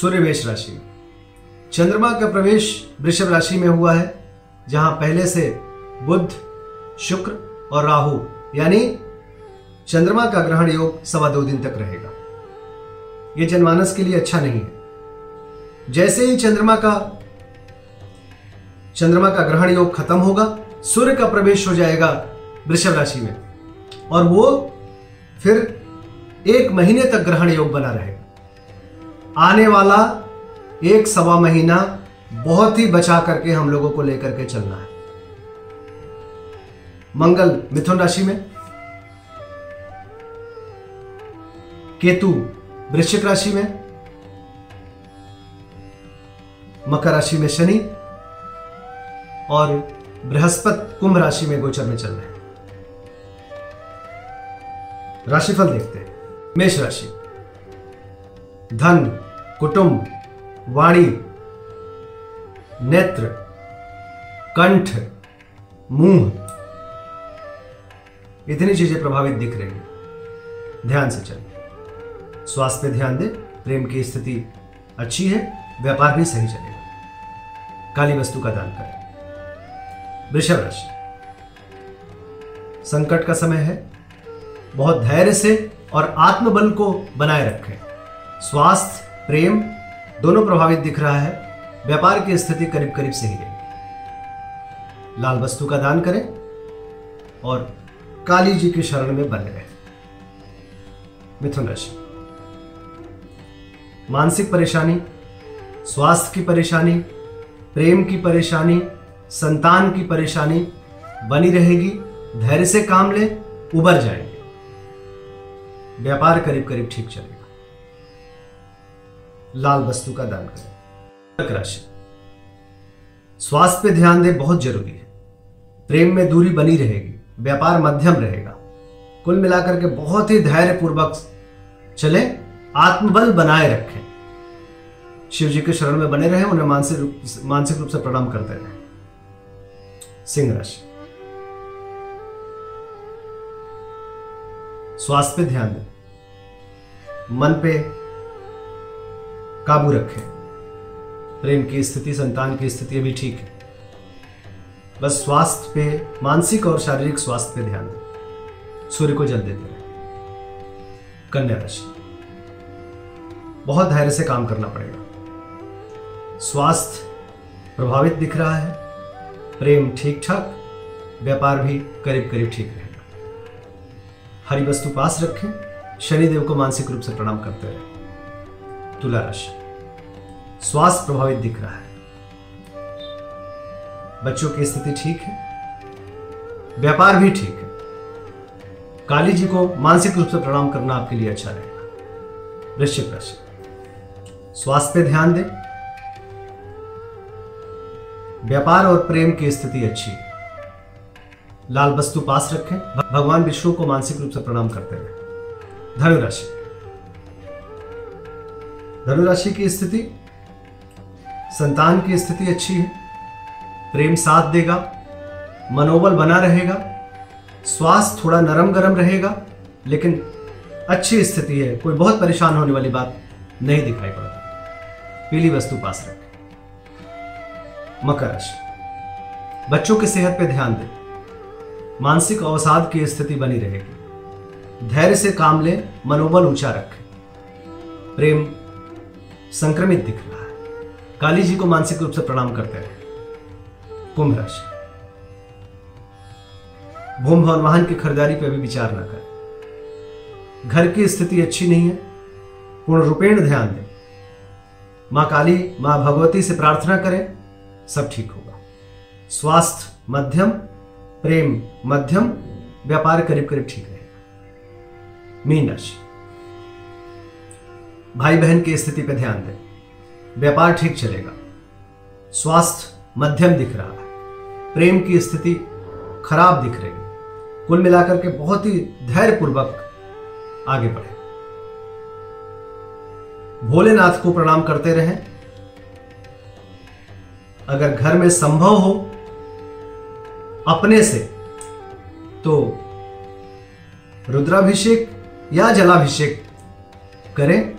सूर्य मेष राशि चंद्रमा का प्रवेश वृषभ राशि में हुआ है, जहाँ पहले से बुद्ध शुक्र और राहु, यानी चंद्रमा का ग्रहण योग सवा दो दिन तक रहेगा। यह जनमानस के लिए अच्छा नहीं है। जैसे ही चंद्रमा का चंद्रमा का ग्रहण योग खत्म होगा, सूर्य का प्रवेश हो जाएगा वृषभ राशि में। और वो फिर एक महीने तक ग्रहण योग बना रहेगा। आने वाला एक सवा महीना बहुत ही बचा करके हम लोगों को लेकर के चलना है। मंगल, मिथुन राशि में। केतु, वृश्चिक राशि में। मकर राशि में शनि और बृहस्पति कुंभ राशि में गोचर में चल रहे हैं। राशिफल देखते हैं। मेष राशि। धन कुटुंब, वाणी, नेत्र, कंठ, मुँह, इतनी चीज़ें प्रभावित दिख रही हैं। ध्यान से चलिए। स्वास्थ्य पे ध्यान दें, प्रेम की स्थिति अच्छी है, व्यापार भी सही चलेगा। काली वस्तु का दान करें। वृषभ राशि। संकट का समय है। बहुत धैर्य से और आत्मबल को बनाए रखें। स्वास्थ्य प्रेम दोनों प्रभावित दिख रहा है। व्यापार की स्थिति करीब करीब सही रहेगी लाल वस्तु का दान करें और काली जी की शरण में बने रहें। मिथुन राशि। मानसिक परेशानी, स्वास्थ्य की परेशानी, प्रेम की परेशानी, संतान की परेशानी बनी रहेगी। धैर्य से काम ले, उबर जाएँगे। व्यापार करीब करीब ठीक चलेगा। लाल वस्तु का दान करें। कर्क राशि। स्वास्थ्य पे ध्यान दें, बहुत ज़रूरी है। प्रेम में दूरी बनी रहेगी, व्यापार मध्यम रहेगा। कुल मिलाकर के बहुत ही धैर्य पूर्वक चले, आत्मबल बनाए रखें। शिव जी के शरण में बने रहे, उन्हें मानसिक रूप मानसिक रूप से प्रणाम करते रहे। सिंह राशि। स्वास्थ्य पे ध्यान दें। मन पे काबू रखें। प्रेम की स्थिति, संतान की स्थिति अभी ठीक है। बस स्वास्थ्य पे, मानसिक और शारीरिक स्वास्थ्य पे ध्यान दें। सूर्य को जल देते रहे। कन्या राशि। बहुत धैर्य से काम करना पड़ेगा। स्वास्थ्य प्रभावित दिख रहा है। प्रेम ठीक ठाक व्यापार भी करीब करीब ठीक रहेगा। हरी वस्तु पास रखें। शनिदेव को मानसिक रूप से प्रणाम करते रहे। तुला राशि। स्वास्थ्य प्रभावित दिख रहा है। बच्चों की स्थिति ठीक है? व्यापार भी ठीक है। काली जी को मानसिक रूप से प्रणाम करना आपके लिए अच्छा रहेगा। वृश्चिक राशि। स्वास्थ्य पे ध्यान दें। व्यापार और प्रेम की स्थिति अच्छी है। लाल वस्तु पास रखें। भगवान विष्णु को मानसिक रूप से प्रणाम करते रहे। धनुराशि धनुराशि की स्थिति, संतान की स्थिति अच्छी है, प्रेम साथ देगा, मनोबल बना रहेगा, स्वास्थ्य थोड़ा नरम गरम रहेगा, लेकिन अच्छी स्थिति है, कोई बहुत परेशान होने वाली बात नहीं दिखाई पड़ती। पीली वस्तु पास रखें। मकर राशि। बच्चों की सेहत पर ध्यान दें। मानसिक अवसाद की स्थिति बनी रहेगी। धैर्य से काम लें, मनोबल ऊँचा रखें। प्रेम संक्रमित दिख रहा है। काली जी को मानसिक रूप से प्रणाम करते रहे। कुंभ राशि। भूम भवन वाहन की खरीदारी पर भी विचार न करें। घर की स्थिति अच्छी नहीं है। पूर्ण रूपेण ध्यान दें। माँ काली, माँ भगवती से प्रार्थना करें, सब ठीक होगा। स्वास्थ्य मध्यम, प्रेम मध्यम, व्यापार करीब करीब ठीक रहेगा। मीन राशि। भाई बहन की स्थिति पर ध्यान दें। व्यापार ठीक चलेगा। स्वास्थ्य मध्यम दिख रहा है। प्रेम की स्थिति खराब दिख रही कुल मिलाकर के बहुत ही धैर्यपूर्वक आगे बढ़े। भोलेनाथ को प्रणाम करते रहें। अगर घर में संभव हो अपने से तो रुद्राभिषेक या जलाभिषेक करें।